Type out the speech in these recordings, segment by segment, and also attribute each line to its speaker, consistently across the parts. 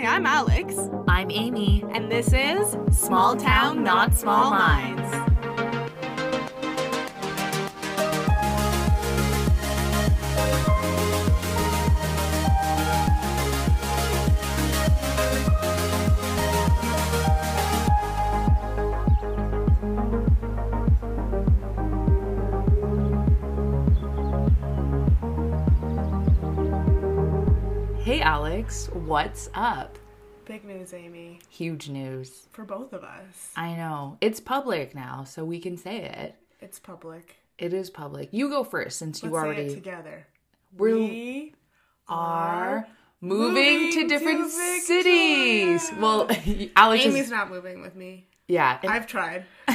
Speaker 1: Hi, I'm Alex.
Speaker 2: I'm Amy.
Speaker 1: And this is Small Town, Not Small Minds.
Speaker 2: Hey, Alex, what's up?
Speaker 1: Big news, Amy,
Speaker 2: Huge news.
Speaker 1: for both of us.
Speaker 2: I know. It's public now, so we can say it.
Speaker 1: It's public.
Speaker 2: It is public. You go first since you
Speaker 1: Let's say it
Speaker 2: already
Speaker 1: together.
Speaker 2: We're-
Speaker 1: we
Speaker 2: are moving,
Speaker 1: moving
Speaker 2: to
Speaker 1: to
Speaker 2: different
Speaker 1: Victoria.
Speaker 2: cities. Well, Alex
Speaker 1: Amy's
Speaker 2: is,
Speaker 1: not moving with me.
Speaker 2: yeah. and-
Speaker 1: I've tried.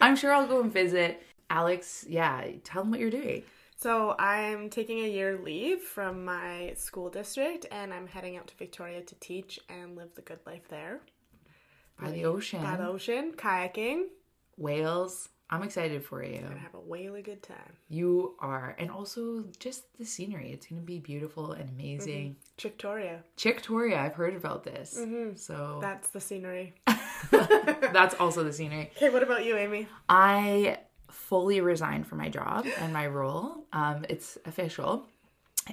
Speaker 2: I'm sure I'll go and visit. Alex, yeah, tell them what you're doing.
Speaker 1: So I'm taking a year leave from my school district and I'm heading out to Victoria to teach and live the good life there.
Speaker 2: By the ocean.
Speaker 1: By the ocean, kayaking.
Speaker 2: Whales. I'm excited for you.
Speaker 1: Gonna have a really good time.
Speaker 2: You are. And also just the scenery. It's going to be beautiful and amazing.
Speaker 1: Victoria.
Speaker 2: Chicktoria, I've heard about this. So
Speaker 1: Mm-hmm. That's the scenery.
Speaker 2: that's also the scenery.
Speaker 1: Okay, what about you, Amy?
Speaker 2: I fully resigned from my job and my role. Um, it's official.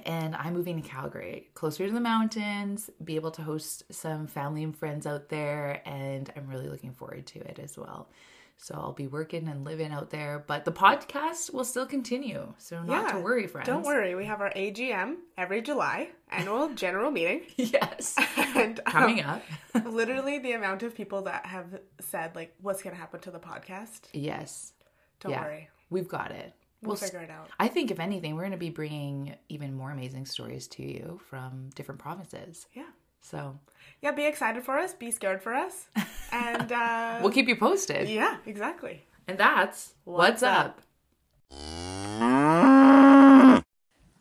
Speaker 2: And I'm moving to Calgary, closer to the mountains, be able to host some family and friends out there. And I'm really looking forward to it as well. So I'll be working and living out there, but the podcast will still continue. So not to worry, friends.
Speaker 1: Don't worry. We have our AGM every July, annual general meeting.
Speaker 2: Yes.
Speaker 1: And um,
Speaker 2: Coming up.
Speaker 1: literally the amount of people that have said, like, what's going to happen to the podcast?
Speaker 2: Yes.
Speaker 1: Don't
Speaker 2: Yeah.
Speaker 1: worry.
Speaker 2: We've got it.
Speaker 1: We'll,
Speaker 2: s-
Speaker 1: figure it out.
Speaker 2: I think, if anything, we're going to be bringing even more amazing stories to you from different provinces.
Speaker 1: Yeah.
Speaker 2: So
Speaker 1: Yeah, be excited for us. Be scared for us. And uh,
Speaker 2: we'll keep you posted.
Speaker 1: yeah, exactly.
Speaker 2: And that's
Speaker 1: What's
Speaker 2: what's, up.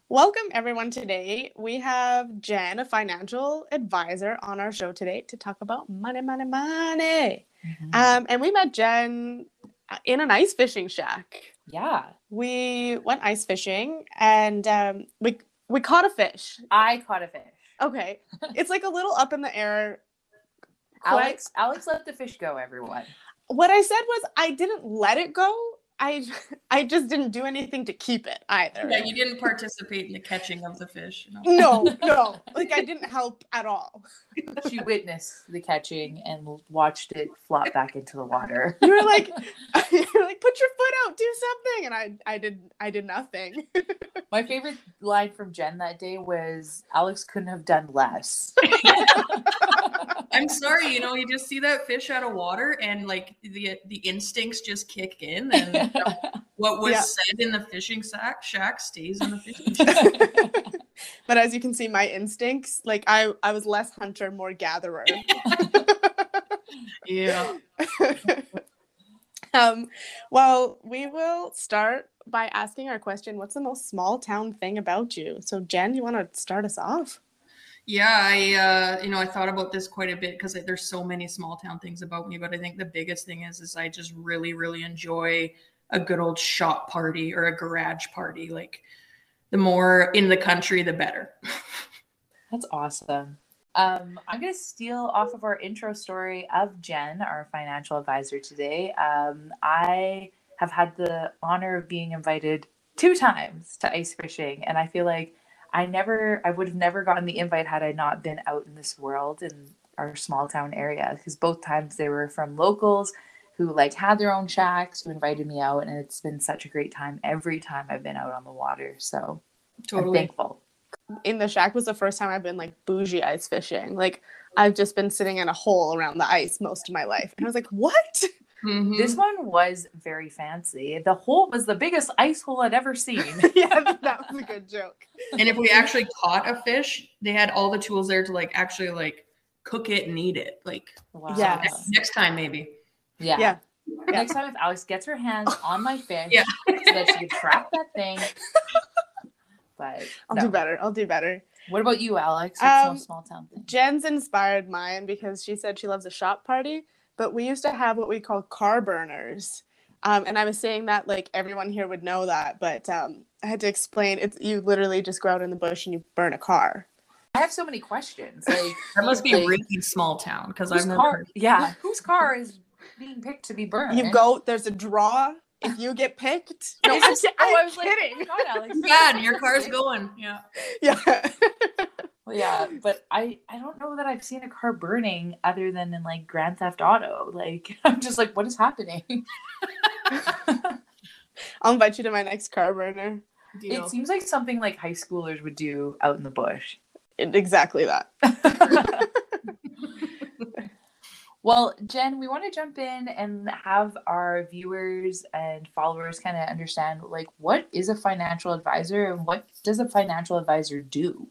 Speaker 1: Welcome, everyone. Today we have Jen, a financial advisor, on our show today to talk about money, money, money. Um, and we met Jen in an ice fishing shack.
Speaker 3: Yeah,
Speaker 1: We went ice fishing and um, we we caught a fish.
Speaker 3: I caught a fish.
Speaker 1: Okay, it's like a little up in the air.
Speaker 3: Alex, Alex let the fish go. Everyone.
Speaker 1: What I said was I didn't let it go. I I just didn't do anything to keep it either.
Speaker 4: Yeah, you didn't participate in the catching of the fish. You know?
Speaker 1: No, no, like I didn't help at all.
Speaker 3: She witnessed the catching and watched it flop back into the water.
Speaker 1: You were like, you were like, put your foot out, do something, and I I did I did nothing.
Speaker 3: My favorite line from Jen that day was, "Alex couldn't have done less."
Speaker 4: I'm sorry, you know, you just see that fish out of water and like the the instincts just kick in and what was
Speaker 1: Yeah.
Speaker 4: said in the fishing sack shack stays in the fishing shack.
Speaker 1: but as you can see, my instincts, like I I was less hunter, more gatherer.
Speaker 4: Yeah.
Speaker 1: um, well, we will start by asking our question What's the most small town thing about you? So, Jen, you want to start us off?
Speaker 4: Yeah, I uh, you know I thought about this quite a bit because there's so many small town things about me, but I think the biggest thing is is I just really really enjoy a good old shop party or a garage party. Like the more in the country, the better.
Speaker 3: That's awesome. Um, I'm going to steal off of our intro story of Jen, our financial advisor today. Um, I have had the honor of being invited two times to ice fishing, and I feel like I never, I would have never gotten the invite had I not been out in this world in our small town area. Because both times they were from locals who like had their own shacks who invited me out, and it's been such a great time every time I've been out on the water. So I'm
Speaker 4: Totally.
Speaker 3: thankful.
Speaker 1: In the shack was the first time I've been like bougie ice fishing. Like, I've just been sitting in a hole around the ice most of my life. And I was like, what?
Speaker 4: Mhm.
Speaker 3: This one was very fancy. The hole was the biggest ice hole I'd ever seen.
Speaker 1: yeah, that was a good joke.
Speaker 4: And if we actually caught a fish, they had all the tools there to like actually like cook it and eat it. Like
Speaker 3: Wow.
Speaker 1: Yeah.
Speaker 4: next, next time maybe.
Speaker 3: Yeah.
Speaker 1: Yeah. Yeah.
Speaker 3: Next time if Alex gets her hands on my fish
Speaker 4: Yeah.
Speaker 3: so that she can trap that thing. But
Speaker 1: I'll
Speaker 3: no.
Speaker 1: do better. I'll do better.
Speaker 3: What about you, Alex? What's
Speaker 1: Um,
Speaker 3: no small town thing?
Speaker 1: Jen's inspired mine because she said she loves a shop party, but we used to have what we call car burners. Um, and I was saying that like everyone here would know that, but um, I had to explain it's you literally just go out in the bush and you burn a car.
Speaker 2: I have so many questions. Like
Speaker 4: That must be
Speaker 2: Like-
Speaker 4: really small town because I've never
Speaker 2: car?
Speaker 4: heard.
Speaker 2: Yeah, whose car is being picked to be burned?
Speaker 1: You go, there's a draw. If you get picked, no, I'm,
Speaker 2: just-
Speaker 1: I'm
Speaker 2: oh, I was like,
Speaker 1: kidding.
Speaker 2: oh God, Alex.
Speaker 4: Yeah, and your car's going. Yeah.
Speaker 1: yeah.
Speaker 2: Well, yeah, but I I don't know that I've seen a car burning other than in like Grand Theft Auto. Like I'm just like, what is happening?
Speaker 1: I'll invite you to my next car burner.
Speaker 4: Deal.
Speaker 2: It seems like something like high schoolers would do out in the bush.
Speaker 1: It- exactly that.
Speaker 2: Well, Jen, we want to jump in and have our viewers and followers kind of understand like what is a financial advisor and what does a financial advisor do?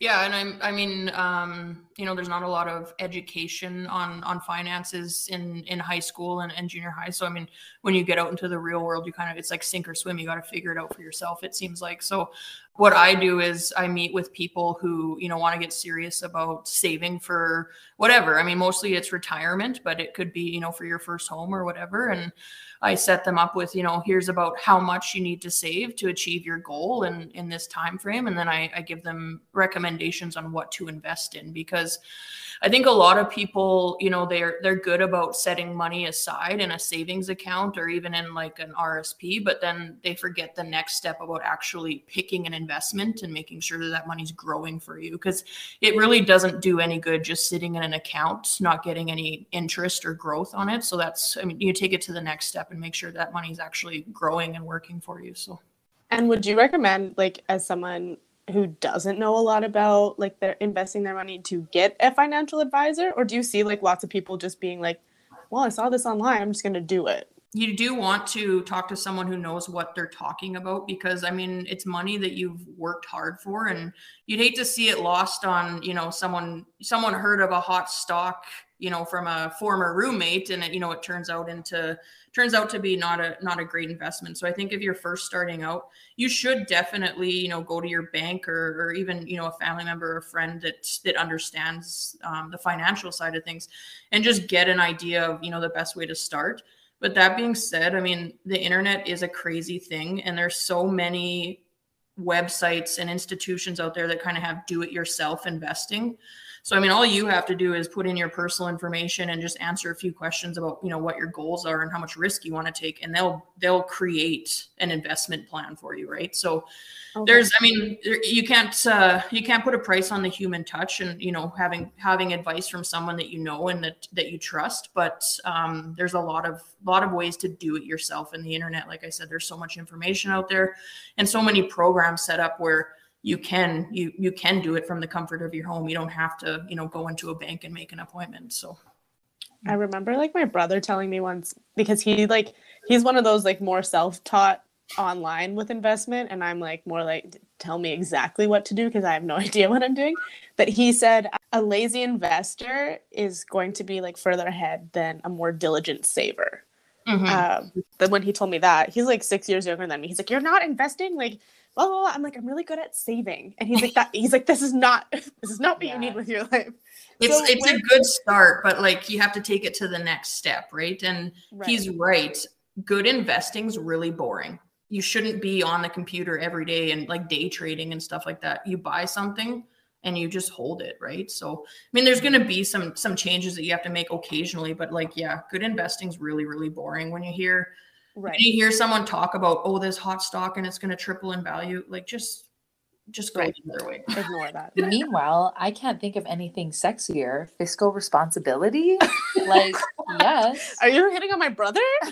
Speaker 4: Yeah, and I'm I mean, um, you know, there's not a lot of education on on finances in in high school and, and junior high. So I mean, when you get out into the real world, you kind of it's like sink or swim. You got to figure it out for yourself. It seems like. So what I do is I meet with people who, you know, want to get serious about saving for whatever. I mean, mostly it's retirement, but it could be, you know, for your first home or whatever. And I set them up with, you know, here's about how much you need to save to achieve your goal in in this time frame, and then I, I give them recommendations on what to invest in because I think a lot of people, you know, they're they're good about setting money aside in a savings account or even in like an RSP, but then they forget the next step about actually picking an investment and making sure that that money's growing for you. Because it really doesn't do any good just sitting in an account not getting any interest or growth on it. So that's i mean you take it to the next step and make sure that money's actually growing and working for you so
Speaker 1: And would you recommend, like, as someone who doesn't know a lot about like their investing their money to get a financial advisor, or do you see like lots of people just being like, "Well, I saw this online. I'm just gonna do it."
Speaker 4: you do want to talk to someone who knows what they're talking about because i mean it's money that you've worked hard for and you'd hate to see it lost on you know someone someone heard of a hot stock you know from a former roommate and it, you know it turns out into turns out to be not a not a great investment so i think if you're first starting out you should definitely you know go to your bank or, or even you know a family member or friend that that understands um, the financial side of things and just get an idea of you know the best way to start but that being said, I mean, the internet is a crazy thing, and there's so many websites and institutions out there that kind of have do it yourself investing. So I mean, all you have to do is put in your personal information and just answer a few questions about, you know, what your goals are and how much risk you want to take and they'll they'll create an investment plan for you, right? So
Speaker 1: Okay.
Speaker 4: there's i mean you can't uh, you can't put a price on the human touch and you know having having advice from someone that you know and that that you trust but um, there's a lot of lot of ways to do it yourself in the internet like i said there's so much information out there and so many programs set up where you can you you can do it from the comfort of your home you don't have to you know go into a bank and make an appointment so
Speaker 1: I remember like my brother telling me once because he like he's one of those like more self-taught online with investment and I'm like more like tell me exactly what to do because I have no idea what I'm doing. But he said a lazy investor is going to be like further ahead than a more diligent saver.
Speaker 4: Mhm.
Speaker 1: Um, but when he told me that, he's like six years younger than me. He's like, "You're not investing." Like, blah, blah, blah. I'm like, "I'm really good at saving," and he's like, "That." He's like, "This is not. This is not what
Speaker 2: Yeah.
Speaker 1: you need with your life."
Speaker 4: it's
Speaker 1: So
Speaker 4: it's a good start but like you have to take it to the next step right and
Speaker 1: Right.
Speaker 4: he's right good investing's really boring you shouldn't be on the computer every day and like day trading and stuff like that you buy something and you just hold it right so i mean there's going to be some some changes that you have to make occasionally but like yeah good investing's really really boring when you hear
Speaker 1: right.
Speaker 4: when you hear someone talk about oh this hot stock and it's going to triple in value like just just go
Speaker 1: Right.
Speaker 4: the way
Speaker 1: Ignore that.
Speaker 2: Meanwhile, I can't think of anything sexier. Fiscal responsibility? like, yes.
Speaker 1: Are you hitting on my brother?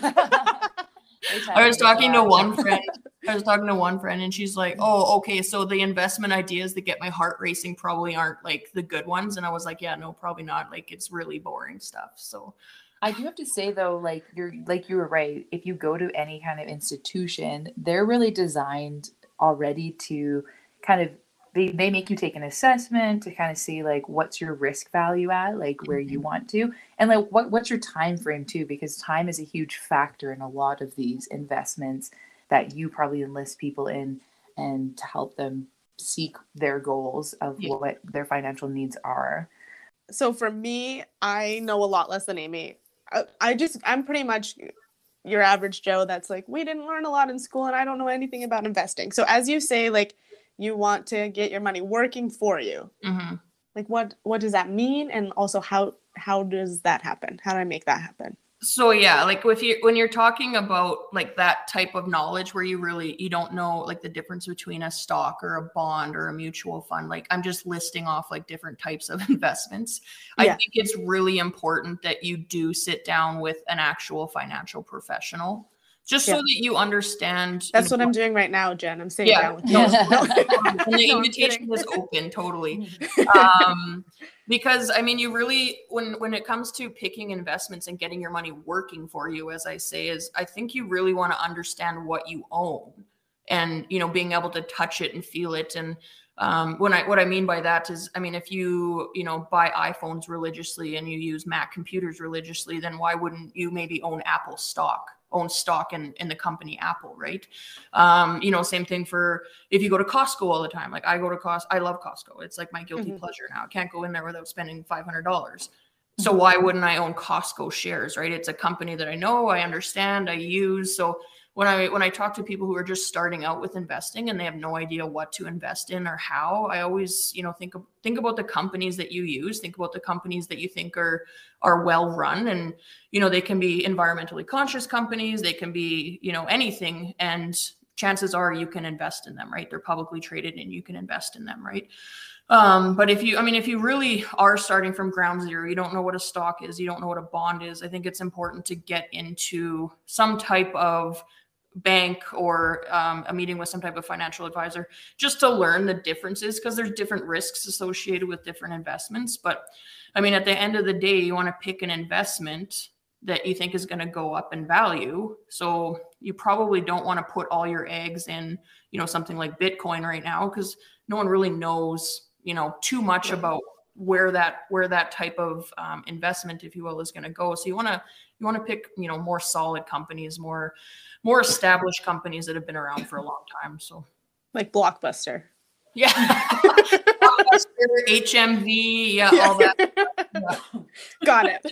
Speaker 4: I was talking to uh, one friend. I was talking to one friend, and she's like, "Oh, mm-hmm. okay. So the investment ideas that get my heart racing probably aren't like the good ones." And I was like, "Yeah, no, probably not. Like it's really boring stuff." So
Speaker 2: I do have to say though, like you're like you were right. If you go to any kind of institution, they're really designed already to kind of they, they make you take an assessment to kind of see like what's your risk value at, like where you mm-hmm. want to, and like what what's your time frame too, because time is a huge factor in a lot of these investments that you probably enlist people in and to help them seek their goals of what their financial needs are.
Speaker 1: so for me, I know a lot less than Amy. I, I just I'm pretty much your average Joe that's like we didn't learn a lot in school and I don't know anything about investing. So as you say, like you want to get your money working for you.
Speaker 4: hmm
Speaker 1: Like what what does that mean and also how how does that happen? How do I make that happen?
Speaker 4: So yeah like if you when you're talking about like that type of knowledge where you really you don't know like the difference between a stock or a bond or a mutual fund like i'm just listing off like different types of investments i think it's really important that you do sit down with an actual financial professional just so that you understand you
Speaker 1: That's what I'm doing right now, Jen. I'm sitting
Speaker 4: Yeah.
Speaker 1: down with
Speaker 3: No.
Speaker 1: no, no.
Speaker 4: the
Speaker 1: No,
Speaker 4: invitation is open totally um, because i mean you really when when it comes to picking investments and getting your money working for you as i say is i think you really want to understand what you own and you know being able to touch it and feel it and um, when I what I mean by that is, I mean, if you you know buy iPhones religiously and you use Mac computers religiously, then why wouldn't you maybe own Apple stock, own stock in in the company Apple, right? Um, you know, same thing for if you go to Costco all the time. Like I go to Costco, I love Costco. It's like my guilty
Speaker 1: Mhm.
Speaker 4: pleasure now. I can't go in there without spending five hundred dollars. So why wouldn't I own Costco shares, right? It's a company that I know, I understand, I use. So when I when I talk to people who are just starting out with investing and they have no idea what to invest in or how, I always, you know, think think about the companies that you use, think about the companies that you think are are well run and you know, they can be environmentally conscious companies, they can be, you know, anything and chances are you can invest in them, right? They're publicly traded and you can invest in them, right? Um, but if you, I mean, if you really are starting from ground zero, you don't know what a stock is, you don't know what a bond is, I think it's important to get into some type of bank or um, a meeting with some type of financial advisor just to learn the differences because there's different risks associated with different investments. But I mean, at the end of the day, you want to pick an investment that you think is going to go up in value. So you probably don't want to put all your eggs in, you know, something like Bitcoin right now because no one really knows, you know, too much about where that where that type of um, investment, if you will, is going to go. So you want to you want to pick, you know, more solid companies, more more established companies that have been around for a long time. So
Speaker 1: like Blockbuster.
Speaker 4: yeah, Blockbuster, HMV, yeah, all that.
Speaker 1: Got it.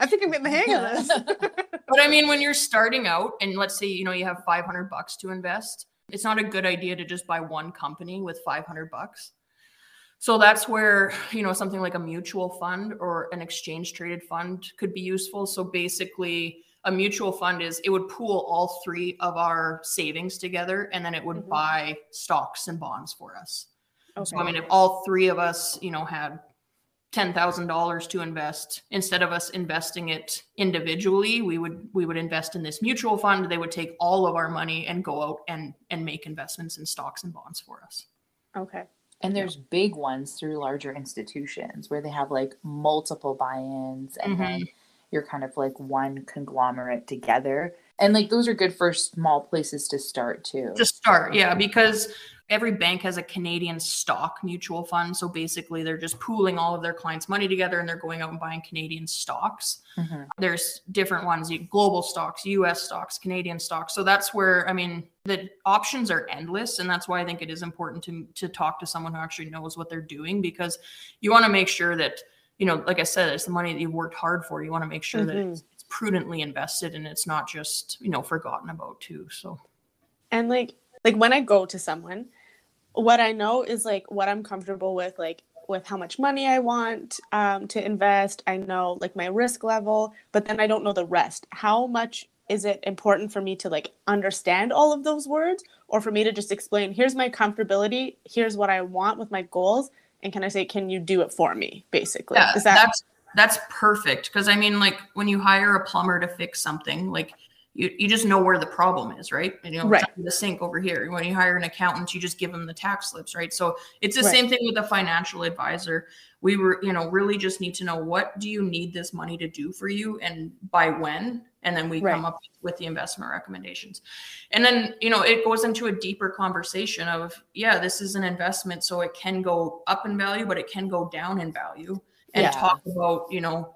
Speaker 1: I think I'm getting the hang of this.
Speaker 4: But I mean, when you're starting out and let's say, you know, you have 500 bucks to invest, it's not a good idea to just buy one company with 500 bucks. So that's where, you know, something like a mutual fund or an exchange traded fund could be useful. So basically, a mutual fund is it would pool all three of our savings together and then it would
Speaker 1: Mhm.
Speaker 4: buy stocks and bonds for us.
Speaker 1: Okay.
Speaker 4: So I mean, if all three of us, you know, had ten thousand dollars to invest, instead of us investing it individually, we would we would invest in this mutual fund. They would take all of our money and go out and and make investments in stocks and bonds for us.
Speaker 1: okay.
Speaker 3: And there's big ones through larger institutions where they have like multiple buy-ins and then you're kind of like one conglomerate together. And like those are good for small places to start too.
Speaker 4: To start, yeah, because every bank has a Canadian stock mutual fund. So basically, they're just pooling all of their clients' money together and they're going out and buying Canadian stocks.
Speaker 3: Mhm.
Speaker 4: there's different ones you- global stocks us stocks canadian stocks so that's where i mean the options are endless and that's why i think it is important to to talk to someone who actually knows what they're doing because you want to make sure that you know like i said it's the money that you've worked hard for you want to make sure that it's, it's prudently invested and it's not just you know forgotten about too so
Speaker 1: And like like when I go to someone, what I know is like what I'm comfortable with, like with how much money I want um, to invest. I know like my risk level, but then I don't know the rest. How much is it important for me to like understand all of those words, or for me to just explain? Here's my comfortability. Here's what I want with my goals, and can I say, can you do it for me? Basically,
Speaker 4: yeah
Speaker 1: is that
Speaker 4: that's that's perfect because i mean like when you hire a plumber to fix something like you, you just know where the problem is right and, you know
Speaker 1: Right.
Speaker 4: the sink over here when you hire an accountant you just give them the tax slips right so it's the
Speaker 1: Right.
Speaker 4: same thing with a financial advisor we were you know really just need to know what do you need this money to do for you and by when and then we
Speaker 1: Right.
Speaker 4: come up with the investment recommendations and then you know it goes into a deeper conversation of yeah this is an investment so it can go up in value but it can go down in value and
Speaker 3: Yeah.
Speaker 4: talk about you know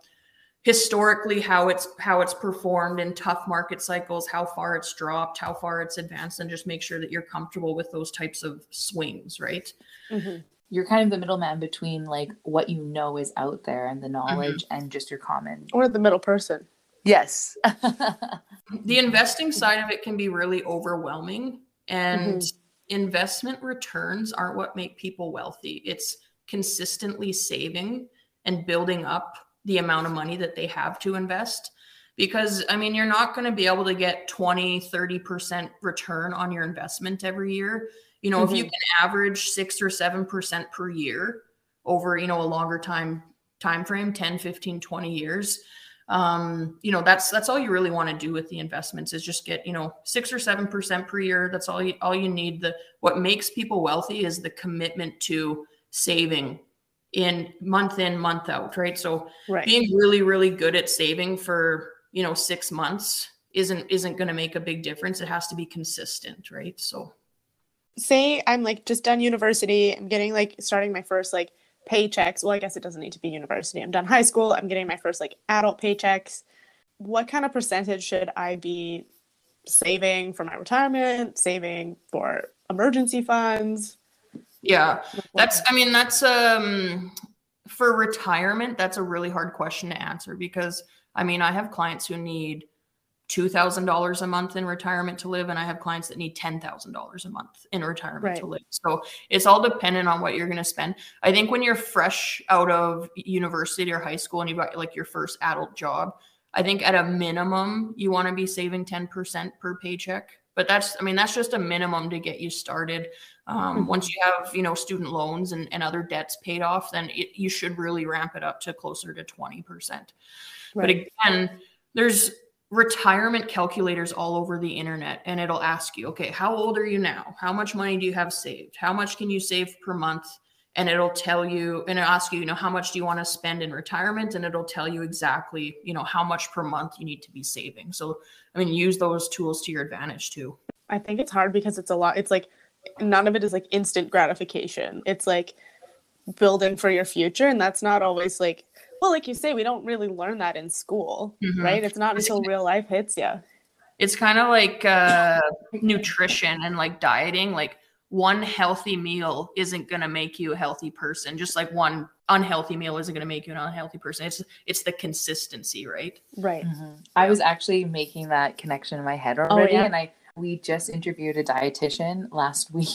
Speaker 4: historically how it's how it's performed in tough market cycles how far it's dropped how far it's advanced and just make sure that you're comfortable with those types of swings right
Speaker 1: Mhm.
Speaker 3: You're kind of the middleman between like what you know is out there and the knowledge and just your common.
Speaker 1: or the middle person?
Speaker 3: Yes.
Speaker 4: the investing side of it can be really overwhelming and investment returns aren't what make people wealthy. It's consistently saving and building up the amount of money that they have to invest. Because I mean, you're not going to be able to get 20, 30% return on your investment every year. You know, mm-hmm. if you mm-hmm. can average six or 7% per year over, you know, a longer time time frame, 10, 15, 20 years, um, you know, that's that's all you really want to do with the investments is just get, you know, six or seven percent per year. That's all you all you need. The what makes people wealthy is the commitment to saving in month in, month out, right? So right. being really, really good at saving for, you know, six months isn't isn't going to make a big difference. It has to be consistent, right? So
Speaker 1: say I'm like just done university, I'm getting like starting my first like paychecks. Well, I guess it doesn't need to be university. I'm done high school, I'm getting my first like adult paychecks. What kind of percentage should I be saving for my retirement, saving for emergency funds?
Speaker 4: Yeah. That's I mean that's um for retirement that's a really hard question to answer because I mean I have clients who need $2,000 a month in retirement to live, and I have clients that need $10,000 a month in retirement right. to live. So it's all dependent on what you're going to spend. I think when you're fresh out of university or high school and you've got like your first adult job, I think at a minimum, you want to be saving 10% per paycheck. But that's, I mean, that's just a minimum to get you started. Um, mm-hmm. Once you have, you know, student loans and, and other debts paid off, then it, you should really ramp it up to closer to 20%. Right. But again, there's retirement calculators all over the internet and it'll ask you, okay, how old are you now? How much money do you have saved? How much can you save per month? And it'll tell you and it'll ask you, you know, how much do you want to spend in retirement? And it'll tell you exactly, you know, how much per month you need to be saving. So, I mean, use those tools to your advantage too.
Speaker 1: I think it's hard because it's a lot. It's like none of it is like instant gratification. It's like building for your future. And that's not always like well, like you say, we don't really learn that in school, mm-hmm. right? It's not until real life hits you.
Speaker 4: It's kind of like uh, nutrition and like dieting. Like one healthy meal isn't going to make you a healthy person, just like one unhealthy meal isn't going to make you an unhealthy person. It's it's the consistency, right?
Speaker 1: Right. Mm-hmm.
Speaker 2: I was actually making that connection in my head oh, already, oh, yeah? and I we just interviewed a dietitian last week.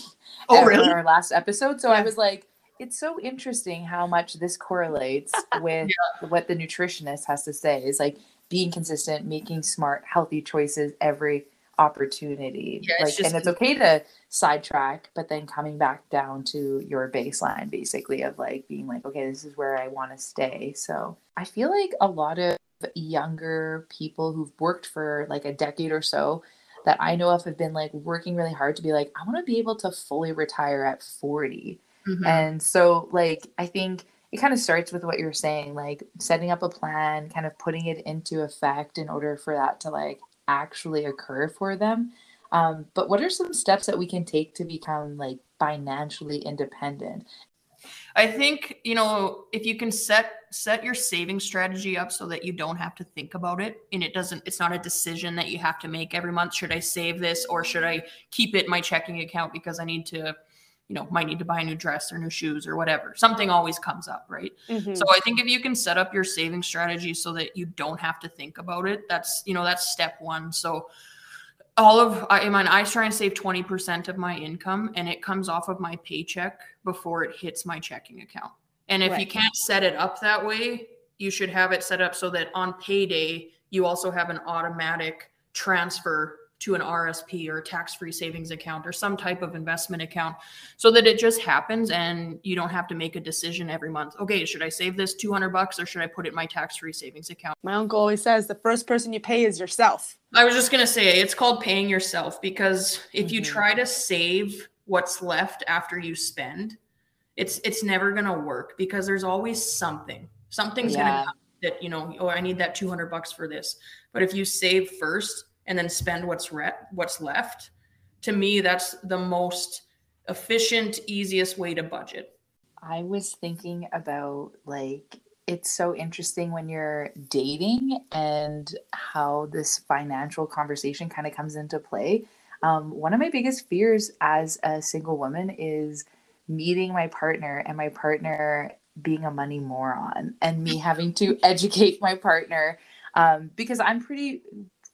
Speaker 4: Oh, really?
Speaker 2: Our last episode. So yeah. I was like, it's so interesting how much this correlates with yeah. what the nutritionist has to say is like being consistent making smart healthy choices every opportunity. Yeah, like it's just, and it's okay to sidetrack but then coming back down to your baseline basically of like being like okay this is where i want to stay. So i feel like a lot of younger people who've worked for like a decade or so that i know of have been like working really hard to be like i want to be able to fully retire at 40 Mm-hmm. And so, like, I think it kind of starts with what you're saying, like setting up a plan, kind of putting it into effect in order for that to like actually occur for them. Um, but what are some steps that we can take to become like financially independent?
Speaker 4: I think you know if you can set set your saving strategy up so that you don't have to think about it and it doesn't it's not a decision that you have to make every month should I save this or should I keep it in my checking account because I need to you know might need to buy a new dress or new shoes or whatever something always comes up right mm-hmm. so i think if you can set up your saving strategy so that you don't have to think about it that's you know that's step one so all of i mean i try and save 20% of my income and it comes off of my paycheck before it hits my checking account and if right. you can't set it up that way you should have it set up so that on payday you also have an automatic transfer to an RSP or a tax free savings account or some type of investment account so that it just happens and you don't have to make a decision every month. Okay, should I save this 200 bucks or should I put it in my tax free savings account?
Speaker 1: My uncle always says the first person you pay is yourself.
Speaker 4: I was just going to say it's called paying yourself because if mm-hmm. you try to save what's left after you spend, it's it's never going to work because there's always something. Something's yeah. going to come that you know, oh, I need that 200 bucks for this. But if you save first, and then spend what's re- what's left. To me that's the most efficient easiest way to budget.
Speaker 2: I was thinking about like it's so interesting when you're dating and how this financial conversation kind of comes into play. Um, one of my biggest fears as a single woman is meeting my partner and my partner being a money moron and me having to educate my partner um, because I'm pretty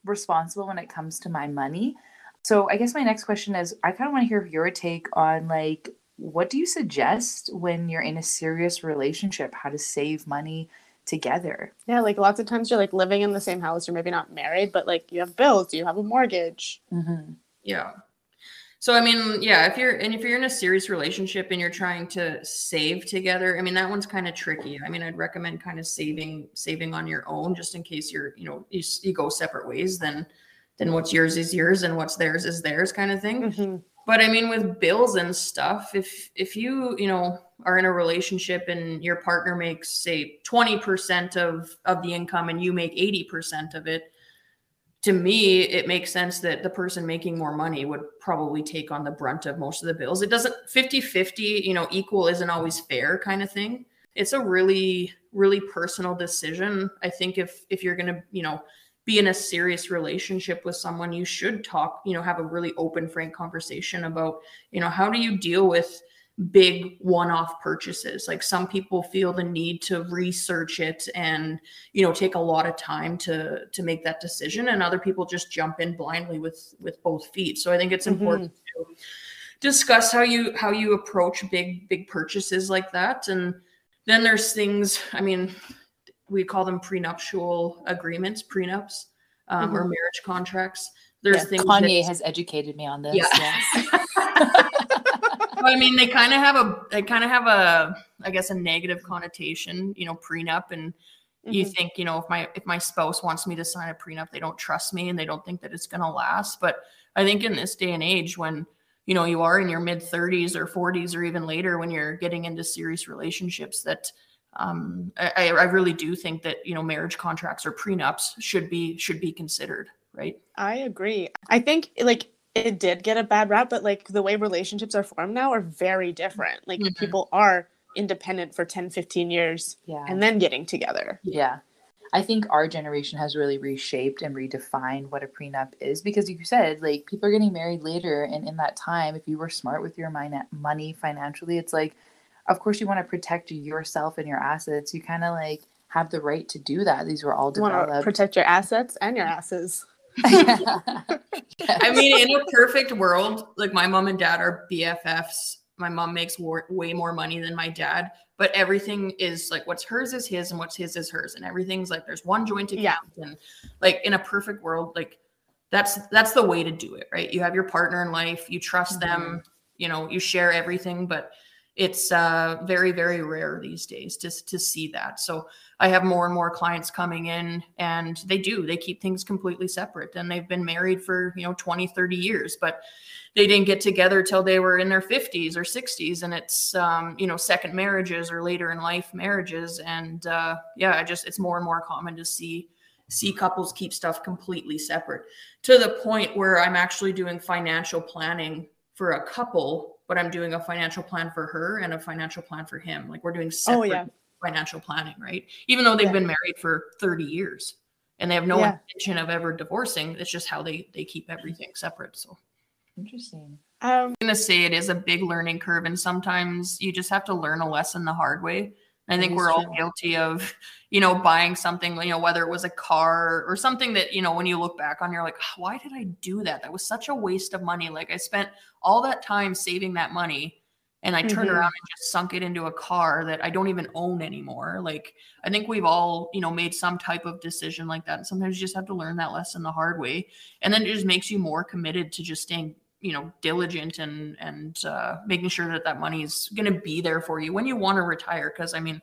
Speaker 2: responsible when it comes to my money. So I guess my next question is I kind of want to hear your take on like what do you suggest when you're in a serious relationship how to save money together?
Speaker 1: Yeah, like lots of times you're like living in the same house, you're maybe not married, but like you have bills, you have a mortgage.
Speaker 2: Mm-hmm.
Speaker 4: Yeah. So I mean, yeah, if you're and if you're in a serious relationship and you're trying to save together, I mean that one's kind of tricky. I mean, I'd recommend kind of saving saving on your own just in case you're, you know, you, you go separate ways then then what's yours is yours and what's theirs is theirs kind of thing.
Speaker 1: Mm-hmm.
Speaker 4: But I mean with bills and stuff, if if you, you know, are in a relationship and your partner makes say 20% of of the income and you make 80% of it, to me, it makes sense that the person making more money would probably take on the brunt of most of the bills. It doesn't 50 50, you know, equal isn't always fair kind of thing. It's a really, really personal decision. I think if, if you're going to, you know, be in a serious relationship with someone, you should talk, you know, have a really open, frank conversation about, you know, how do you deal with big one-off purchases like some people feel the need to research it and you know take a lot of time to to make that decision and other people just jump in blindly with with both feet so i think it's important to discuss how you how you approach big big purchases like that and then there's things i mean we call them prenuptial agreements prenups um, or
Speaker 1: Mhm.
Speaker 4: marriage contracts there's
Speaker 2: Yeah,
Speaker 4: things
Speaker 2: Kanye has educated me on this.
Speaker 4: Yeah.
Speaker 2: Yes.
Speaker 4: I mean, they kind of have a, they kind of have a, I guess, a negative connotation, you know, prenup, and you
Speaker 1: Mhm.
Speaker 4: think, you know, if my if my spouse wants me to sign a prenup, they don't trust me and they don't think that it's going to last. But I think in this day and age, when you know you are in your mid 30s or 40s or even later, when you're getting into serious relationships, that um, I, I really do think that you know marriage contracts or prenups should be should be considered, right?
Speaker 1: I agree. I think like it did get a bad rap, but like the way relationships are formed now are very different. Like
Speaker 4: Mhm.
Speaker 1: people are independent for 10, 15 years
Speaker 2: yeah.
Speaker 1: and then getting together.
Speaker 2: Yeah. I think our generation has really reshaped and redefined what a prenup is because you said like people are getting married later and in that time if you were smart with your money financially it's like of course you want to protect yourself and your assets you kind of like have the right to do that these were all
Speaker 1: You want to
Speaker 2: developed
Speaker 1: protect your assets and your asses.
Speaker 4: I mean, in a perfect world, like my mom and dad are BFFs. My mom makes war- way more money than my dad, but everything is like what's hers is his and what's his is hers, and everything's like there's one joint account.
Speaker 1: Yeah.
Speaker 4: And like in a perfect world, like that's that's the way to do it, right? You have your partner in life, you trust them, mm-hmm. you know, you share everything, but it's uh very very rare these days to to see that. So I have more and more clients coming in and they do, they keep things completely separate and they've been married for, you know, 20, 30 years, but they didn't get together till they were in their 50s or 60s and it's um, you know, second marriages or later in life marriages and uh yeah, I just it's more and more common to see see couples keep stuff completely separate to the point where I'm actually doing financial planning for a couple, but I'm doing a financial plan for her and a financial plan for him. Like we're doing separate
Speaker 1: Oh yeah.
Speaker 4: financial planning, right? Even though they've
Speaker 1: Yeah.
Speaker 4: been married for 30 years and they have no
Speaker 1: Yeah.
Speaker 4: intention of ever divorcing. It's just how they they keep everything separate. So
Speaker 2: interesting
Speaker 1: Um,
Speaker 4: I'm gonna say it is a big learning curve, and sometimes you just have to learn a lesson the hard way. I think we're all
Speaker 2: true.
Speaker 4: guilty of, you know, buying something, you know, whether it was a car or something that, you know, when you look back on, you're like, "Ah, why did I do that? That was such a waste of money. Like I spent all that time saving that money and I turned
Speaker 1: Mhm.
Speaker 4: around and just sunk it into a car that I don't even own anymore. Like I think we've all, you know, made some type of decision like that. And sometimes you just have to learn that lesson the hard way. And then it just makes you more committed to just staying you know diligent and and uh, making sure that that money is going to be there for you when you want to retire because i mean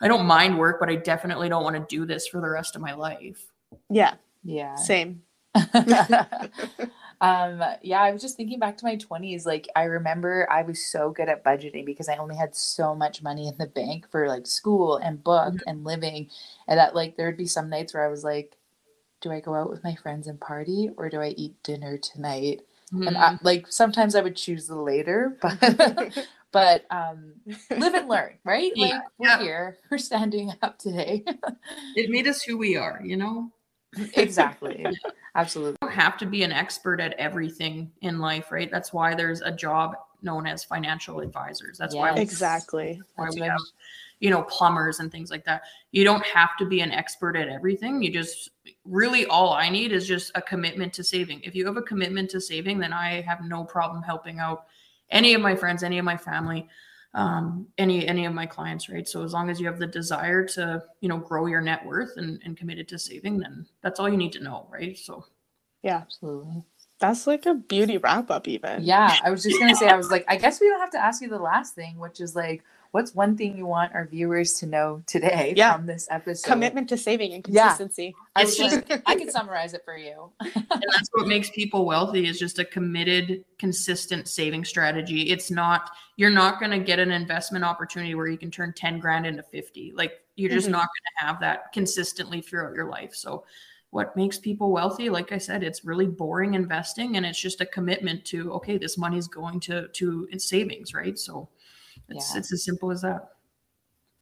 Speaker 4: i don't mind work but i definitely don't want to do this for the rest of my life
Speaker 1: yeah,
Speaker 2: yeah
Speaker 1: same.
Speaker 2: um yeah i was just thinking back to my 20s like i remember i was so good at budgeting because i only had so much money in the bank for like school and book
Speaker 4: Mhm.
Speaker 2: and living and that like there would be some nights where i was like do i go out with my friends and party or do i eat dinner tonight and
Speaker 4: Mhm.
Speaker 2: I, like sometimes i would choose the later but but um live and learn right
Speaker 4: Yeah,
Speaker 2: like we're
Speaker 4: yeah.
Speaker 2: here we're standing up today
Speaker 4: it made us who we are you know
Speaker 2: exactly absolutely
Speaker 4: you don't have to be an expert at everything in life right that's why there's a job known as financial advisors that's why
Speaker 2: Yes.
Speaker 1: exactly.
Speaker 4: why
Speaker 2: That's
Speaker 4: we have
Speaker 2: I'm-
Speaker 4: you know, plumbers and things like that. You don't have to be an expert at everything. You just really all I need is just a commitment to saving. If you have a commitment to saving, then I have no problem helping out any of my friends, any of my family, um, any any of my clients, right? So as long as you have the desire to, you know, grow your net worth and, and committed to saving, then that's all you need to know, right? So
Speaker 1: Yeah.
Speaker 3: Absolutely.
Speaker 1: That's like a beauty wrap up, even.
Speaker 3: Yeah, I was just gonna say, I was like, I guess we don't have to ask you the last thing, which is like, what's one thing you want our viewers to know today
Speaker 1: Yeah.
Speaker 3: from this episode?
Speaker 1: Commitment to saving and
Speaker 3: Yeah.
Speaker 1: consistency.
Speaker 3: I
Speaker 4: It's just-
Speaker 3: I can summarize it for you.
Speaker 4: and that's what makes people wealthy is just a committed consistent saving strategy it's not you're not going to get an investment opportunity where you can turn 10 grand into 50 like you're just
Speaker 1: Mhm.
Speaker 4: not going to have that consistently throughout your life so what makes people wealthy like i said it's really boring investing and it's just a commitment to okay this money's going to to in savings right so it's
Speaker 3: Yeah.
Speaker 4: it's as simple as that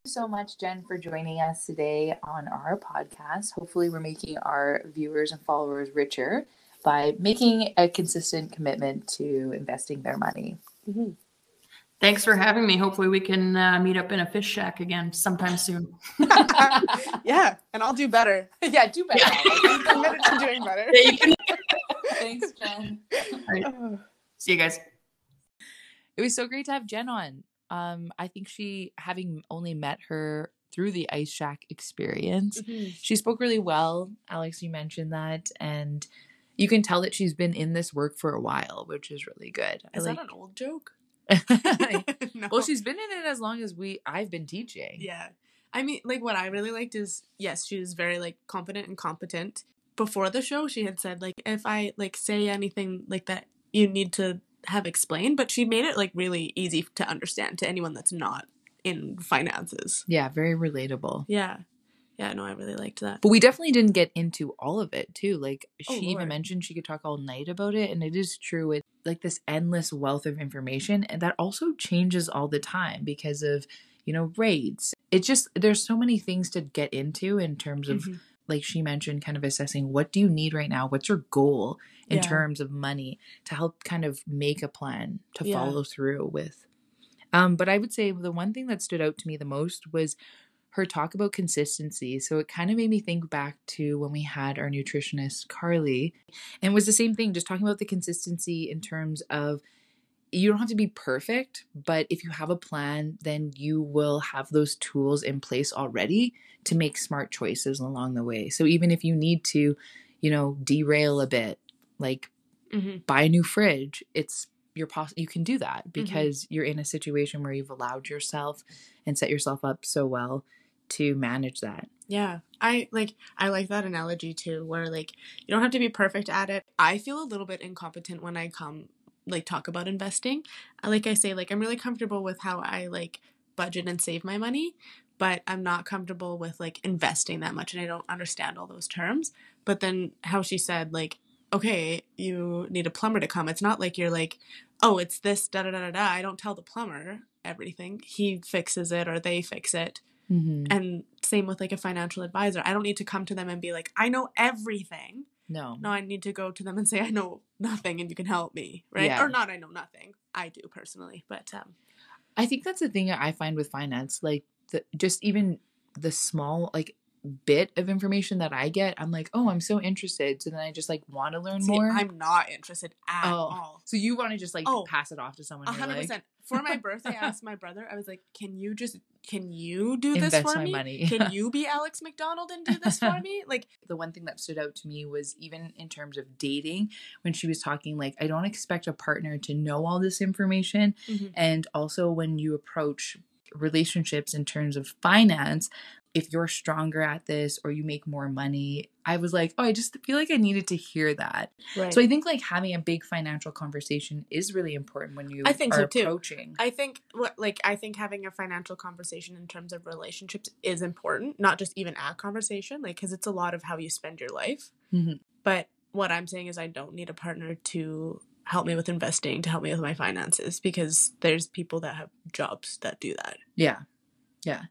Speaker 4: Thank
Speaker 3: you so much, Jen, for joining us today on our podcast. Hopefully, we're making our viewers and followers richer by making a consistent commitment to investing their money.
Speaker 1: Mhm.
Speaker 4: thanks for having me hopefully we can uh, meet up in a fish shack again sometime soon
Speaker 1: yeah, and I'll do better.
Speaker 3: yeah, do better.
Speaker 1: I'm committed to doing better.
Speaker 4: Yeah,
Speaker 3: Thanks, Jen.
Speaker 1: Oh.
Speaker 4: see you guys
Speaker 2: It was so great to have Jen on. Um, I think she, having only met her through the Ice Shack experience, she spoke really well. Alex, you mentioned that, and you can tell that she's been in this work for a while, which is really good.
Speaker 1: Is
Speaker 2: like.
Speaker 1: that an old joke? no.
Speaker 2: well, she's been in it as long as we I've been teaching.
Speaker 1: Yeah. I mean, like, what I really liked is, yes, she was very, like, confident and competent. Before the show, she had said, like, if I, like, say anything like that, you need to have explained, but she made it, like, really easy to understand to anyone that's not in finances.
Speaker 2: Yeah, very relatable.
Speaker 1: Yeah. Yeah, no, I really liked that.
Speaker 2: But we definitely didn't get into all of it too. Like she
Speaker 1: Oh,
Speaker 2: even mentioned she could talk all night about it, and it is true. It's like this endless wealth of information, and that also changes all the time because of you know rates. It's just there's so many things to get into in terms of
Speaker 1: Mhm.
Speaker 2: Like she mentioned, kind of assessing what do you need right now, what's your goal in
Speaker 1: Yeah.
Speaker 2: terms of money to help kind of make a plan to
Speaker 1: Yeah.
Speaker 2: follow through with. Um, but I would say the one thing that stood out to me the most was her talk about consistency. So it kind of made me think back to when we had our nutritionist Carly, and it was the same thing, just talking about the consistency in terms of you don't have to be perfect, but if you have a plan, then you will have those tools in place already to make smart choices along the way. So even if you need to, you know, derail a bit, like
Speaker 1: Mhm.
Speaker 2: buy a new fridge, it's you're poss- you can do that because you're in a situation where you've allowed yourself and set yourself up so well to manage that.
Speaker 1: Yeah. I like I like that analogy too, where like you don't have to be perfect at it. I feel a little bit incompetent when I come like talk about investing. Like I say, like I'm really comfortable with how I like budget and save my money, but I'm not comfortable with like investing that much and I don't understand all those terms. But then how she said, like, okay, you need a plumber to come. It's not like you're like, oh, it's this da da da da da. I don't tell the plumber everything. He fixes it or they fix it.
Speaker 2: Mm-hmm.
Speaker 1: And same with like a financial advisor. I don't need to come to them and be like, I know everything.
Speaker 2: No.
Speaker 1: No, I need to go to them and say, I know nothing and you can help me, right?
Speaker 2: Yeah.
Speaker 1: Or not, I know nothing. I do personally, but um,
Speaker 2: I think that's the thing that I find with finance, like the just even the small like bit of information that I get, I'm like, oh, I'm so interested. So then I just like want to learn
Speaker 1: see,
Speaker 2: more.
Speaker 1: I'm not interested at
Speaker 2: Oh.
Speaker 1: all.
Speaker 2: so you want to just like
Speaker 1: Oh.
Speaker 2: pass it off to someone?
Speaker 1: Hundred
Speaker 2: like,
Speaker 1: percent. For my birthday, I asked my brother. I was like, "Can you just can you do this
Speaker 2: Invest
Speaker 1: for
Speaker 2: my
Speaker 1: me?
Speaker 2: money."
Speaker 1: Can you be Alex McDonald and do this for me?" Like,
Speaker 2: the one thing that stood out to me was even in terms of dating when she was talking like i don't expect a partner to know all this information
Speaker 1: Mhm.
Speaker 2: and also when you approach relationships in terms of finance if you're stronger at this or you make more money i was like oh i just feel like i needed to hear that
Speaker 1: right.
Speaker 2: so i think like having a big financial conversation is really important when you
Speaker 1: I think
Speaker 2: are
Speaker 1: so, too.
Speaker 2: approaching
Speaker 1: I think what like I think having a financial conversation in terms of relationships is important, not just even a conversation, like because it's a lot of how you spend your life.
Speaker 2: Mhm.
Speaker 1: But what I'm saying is, I don't need a partner to help me with investing, to help me with my finances, because there's people that have jobs that do that.
Speaker 2: Yeah. Yeah.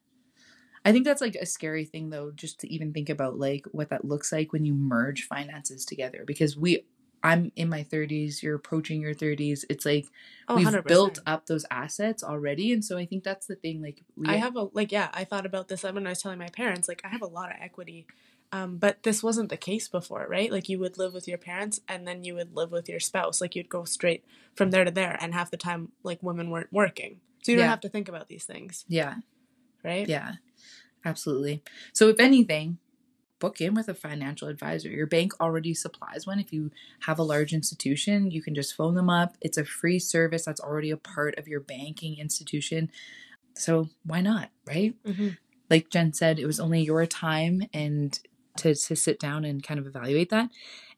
Speaker 2: I think that's like a scary thing though, just to even think about like what that looks like when you merge finances together because we I'm in my 30s, you're approaching your 30s. It's like
Speaker 1: Oh,
Speaker 2: we've
Speaker 1: 100%.
Speaker 2: built up those assets already. And so I think that's the thing. Like, we
Speaker 1: I have a like yeah, I thought about this when I was telling my parents like I have a lot of equity. Um, but this wasn't the case before, right? Like you would live with your parents and then you would live with your spouse. Like you'd go straight from there to there and half the time like women weren't working. So you don't have to think about these things,
Speaker 2: yeah,
Speaker 1: right?
Speaker 2: yeah, absolutely. So if anything, book in with a financial advisor. Your bank already supplies one. If you have a large institution, you can just phone them up. It's a free service that's already a part of your banking institution. So why not, right?
Speaker 1: hmm
Speaker 2: like Jen said, it was only your time and to, to sit down and kind of evaluate that.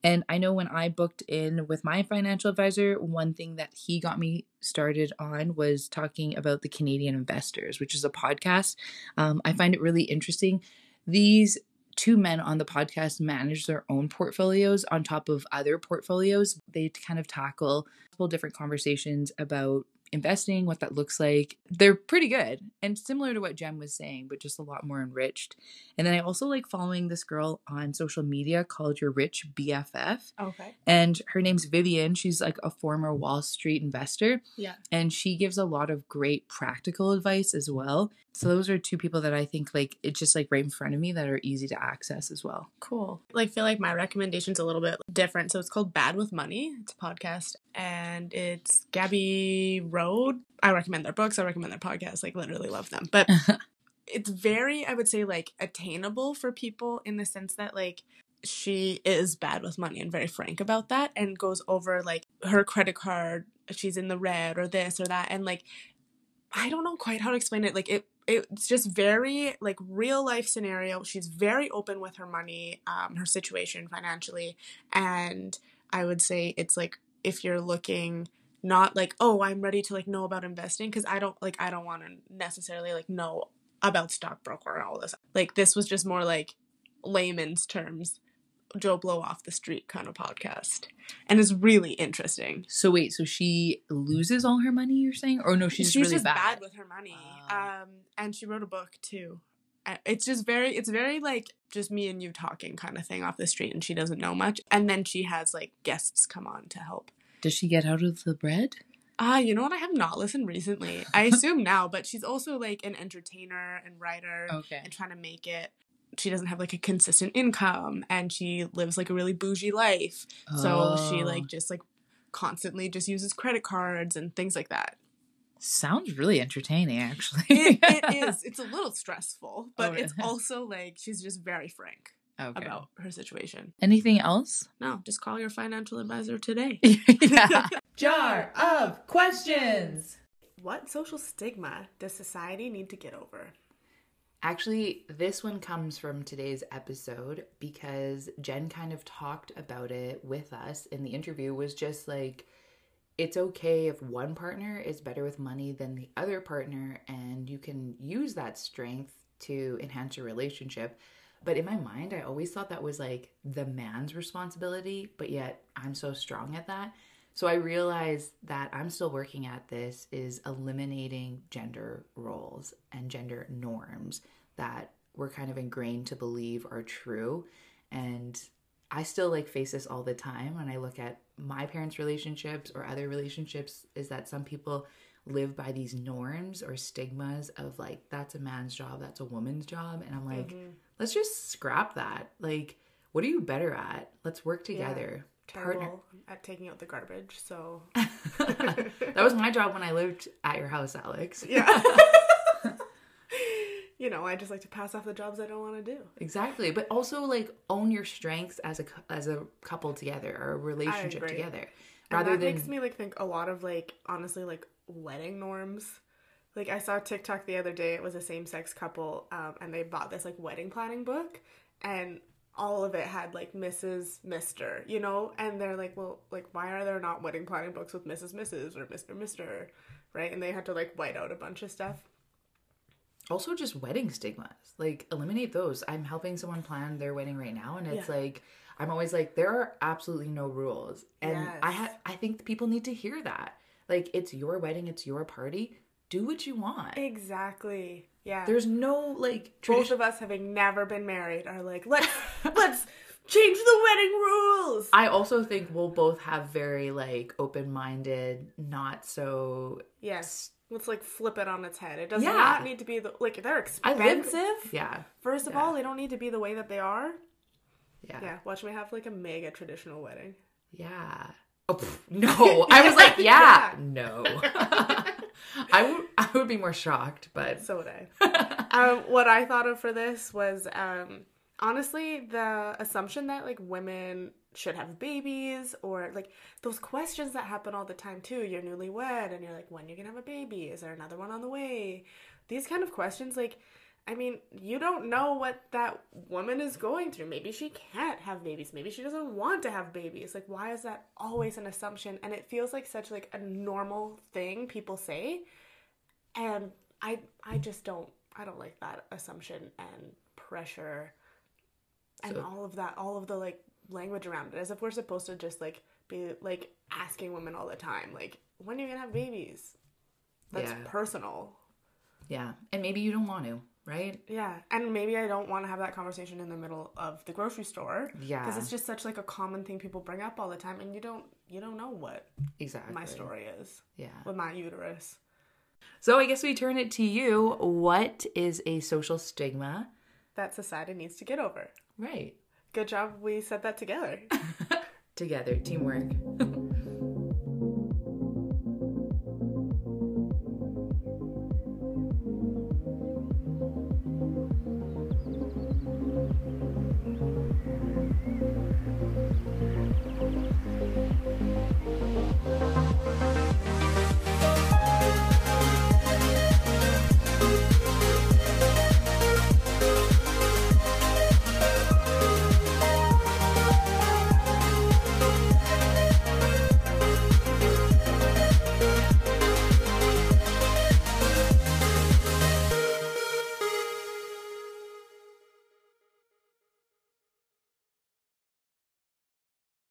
Speaker 2: And I know when I booked in with my financial advisor, one thing that he got me started on was talking about the Canadian Investors, which is a podcast. Um, I find it really interesting. These two men on the podcast manage their own portfolios on top of other portfolios. They kind of tackle different conversations about investing, what that looks like. They're pretty good and similar to what Jen was saying, but just a lot more enriched. And then I also like following this girl on social media called Your Rich BFF.
Speaker 1: Okay.
Speaker 2: And her name's Vivian. She's like a former Wall Street investor
Speaker 1: Yeah.
Speaker 2: and she gives a lot of great practical advice as well. So those are two people that I think like it's just like right in front of me that are easy to access as well.
Speaker 1: Cool. Like feel like my recommendation's a little bit different. So it's called Bad with Money. It's a podcast and it's Gabby Road. I recommend their books. I recommend their podcast. Like literally love them. But it's very, I would say, like attainable for people in the sense that like she is bad with money and very frank about that and goes over like her credit card, she's in the red or this or that. And like I don't know quite how to explain it. Like it it's just very like real life scenario. She's very open with her money, um, her situation financially, and I would say it's like if you're looking not like oh I'm ready to like know about investing because I don't like I don't want to necessarily like know about stockbroker and all this. Like this was just more like layman's terms, Joe Blow off the street kind of podcast, and it's really interesting.
Speaker 2: So wait, so she loses all her money? You're saying, or no, she's,
Speaker 1: she's
Speaker 2: really
Speaker 1: just
Speaker 2: bad.
Speaker 1: bad. with her money.
Speaker 2: Ah.
Speaker 1: Um, and she wrote a book too. Uh, It's just very, it's very like just me and you talking kind of thing off the street, and she doesn't know much. And then she has like guests come on to help.
Speaker 2: Does she get out of the bread?
Speaker 1: Ah, you know what? I have not listened recently. I assume now, but she's also like an entertainer and writer
Speaker 2: Okay.
Speaker 1: and trying to make it. She doesn't have like a consistent income, and she lives like a really bougie life. So she
Speaker 2: Oh.
Speaker 1: like just like constantly just uses credit cards and things like that.
Speaker 2: sounds really entertaining, actually.
Speaker 1: it, it is. It's a little stressful, but
Speaker 2: Oh,
Speaker 1: it's also like she's just very frank
Speaker 2: okay.
Speaker 1: about her situation.
Speaker 2: Anything else?
Speaker 1: No, just call your financial advisor today.
Speaker 3: Jar of questions.
Speaker 1: what social stigma does society need to get over?
Speaker 2: Actually, this one comes from today's episode because Jen kind of talked about it with us in the interview was just like it's okay if one partner is better with money than the other partner and you can use that strength to enhance your relationship. But in my mind, I always thought that was like the man's responsibility, but yet I'm so strong at that. So I realized that I'm still working at this is eliminating gender roles and gender norms that we're kind of ingrained to believe are true. And I still like face this all the time when I look at my parents' relationships or other relationships is that some people live by these norms or stigmas of like that's a man's job, that's a woman's job and I'm like
Speaker 1: Mhm.
Speaker 2: let's just scrap that. Like what are you better at? Let's work
Speaker 1: Yeah. Terrible at taking out the garbage. So
Speaker 2: that was my job when I lived at your house, Alex.
Speaker 1: yeah. you know, I just like to pass off the jobs I don't want to do.
Speaker 2: Exactly, but also like own your strengths as a as a couple together or a relationship together,
Speaker 1: And
Speaker 2: rather
Speaker 1: that
Speaker 2: than
Speaker 1: makes me like think a lot of like honestly like wedding norms. Like I saw TikTok the other day. It was a same sex couple, um, and they bought this like wedding planning book, and all of it had like Mrs. Mister, you know. And they're like, well, like why are there not wedding planning books with Mrs. Mrs. or Mister Mister, right? And they had to like white out a bunch of stuff.
Speaker 2: also just wedding stigmas. Like eliminate those. I'm helping someone plan their wedding right now, and it's
Speaker 1: Yeah.
Speaker 2: like I'm always like there are absolutely no rules, and I
Speaker 1: Yes.
Speaker 2: ha- I think people need to hear that. Like it's your wedding, it's your party. Do what you want.
Speaker 1: Exactly. Yeah.
Speaker 2: There's no like
Speaker 1: both of us having never been married are like let's let's change the wedding rules.
Speaker 2: I also think we'll both have very like open-minded, not so
Speaker 1: yes. Let's like flip it on its head. It does
Speaker 2: Yeah.
Speaker 1: not need to be the like they're
Speaker 2: I live-
Speaker 1: expensive.
Speaker 2: yeah,
Speaker 1: First of
Speaker 2: Yeah.
Speaker 1: all, they don't need to be the way that they are.
Speaker 2: yeah,
Speaker 1: Yeah, watch me have like a mega traditional wedding.
Speaker 2: yeah. Oh pff, no, I was like, yeah, no. I would, I would be more shocked, but
Speaker 1: So would I. um, what I thought of for this was um, honestly the assumption that like women should have babies or like those questions that happen all the time too. You're newlywed and you're like, when you gonna have a baby? Is there another one on the way? These kind of questions, like, I mean, you don't know what that woman is going through. Maybe she can't have babies. Maybe she doesn't want to have babies. Like, why is that always an assumption? And it feels like such like a normal thing people say and i i just don't i don't like that assumption and pressure and
Speaker 2: So-
Speaker 1: all of that all of the like language around it as if we're supposed to just like be like asking women all the time like when are you gonna have babies that's
Speaker 2: Yeah.
Speaker 1: personal
Speaker 2: yeah, and maybe you don't want to, right?
Speaker 1: yeah and maybe i don't want to have that conversation in the middle of the grocery store
Speaker 2: Yeah,
Speaker 1: because it's just such like a common thing people bring up all the time and you don't you don't know what
Speaker 2: exactly.
Speaker 1: my story is
Speaker 2: Yeah.
Speaker 1: with my uterus
Speaker 2: So I guess we turn it to you. What is a social stigma?
Speaker 1: that society needs to get over
Speaker 2: Right.
Speaker 1: good job we said that together
Speaker 2: Together, teamwork.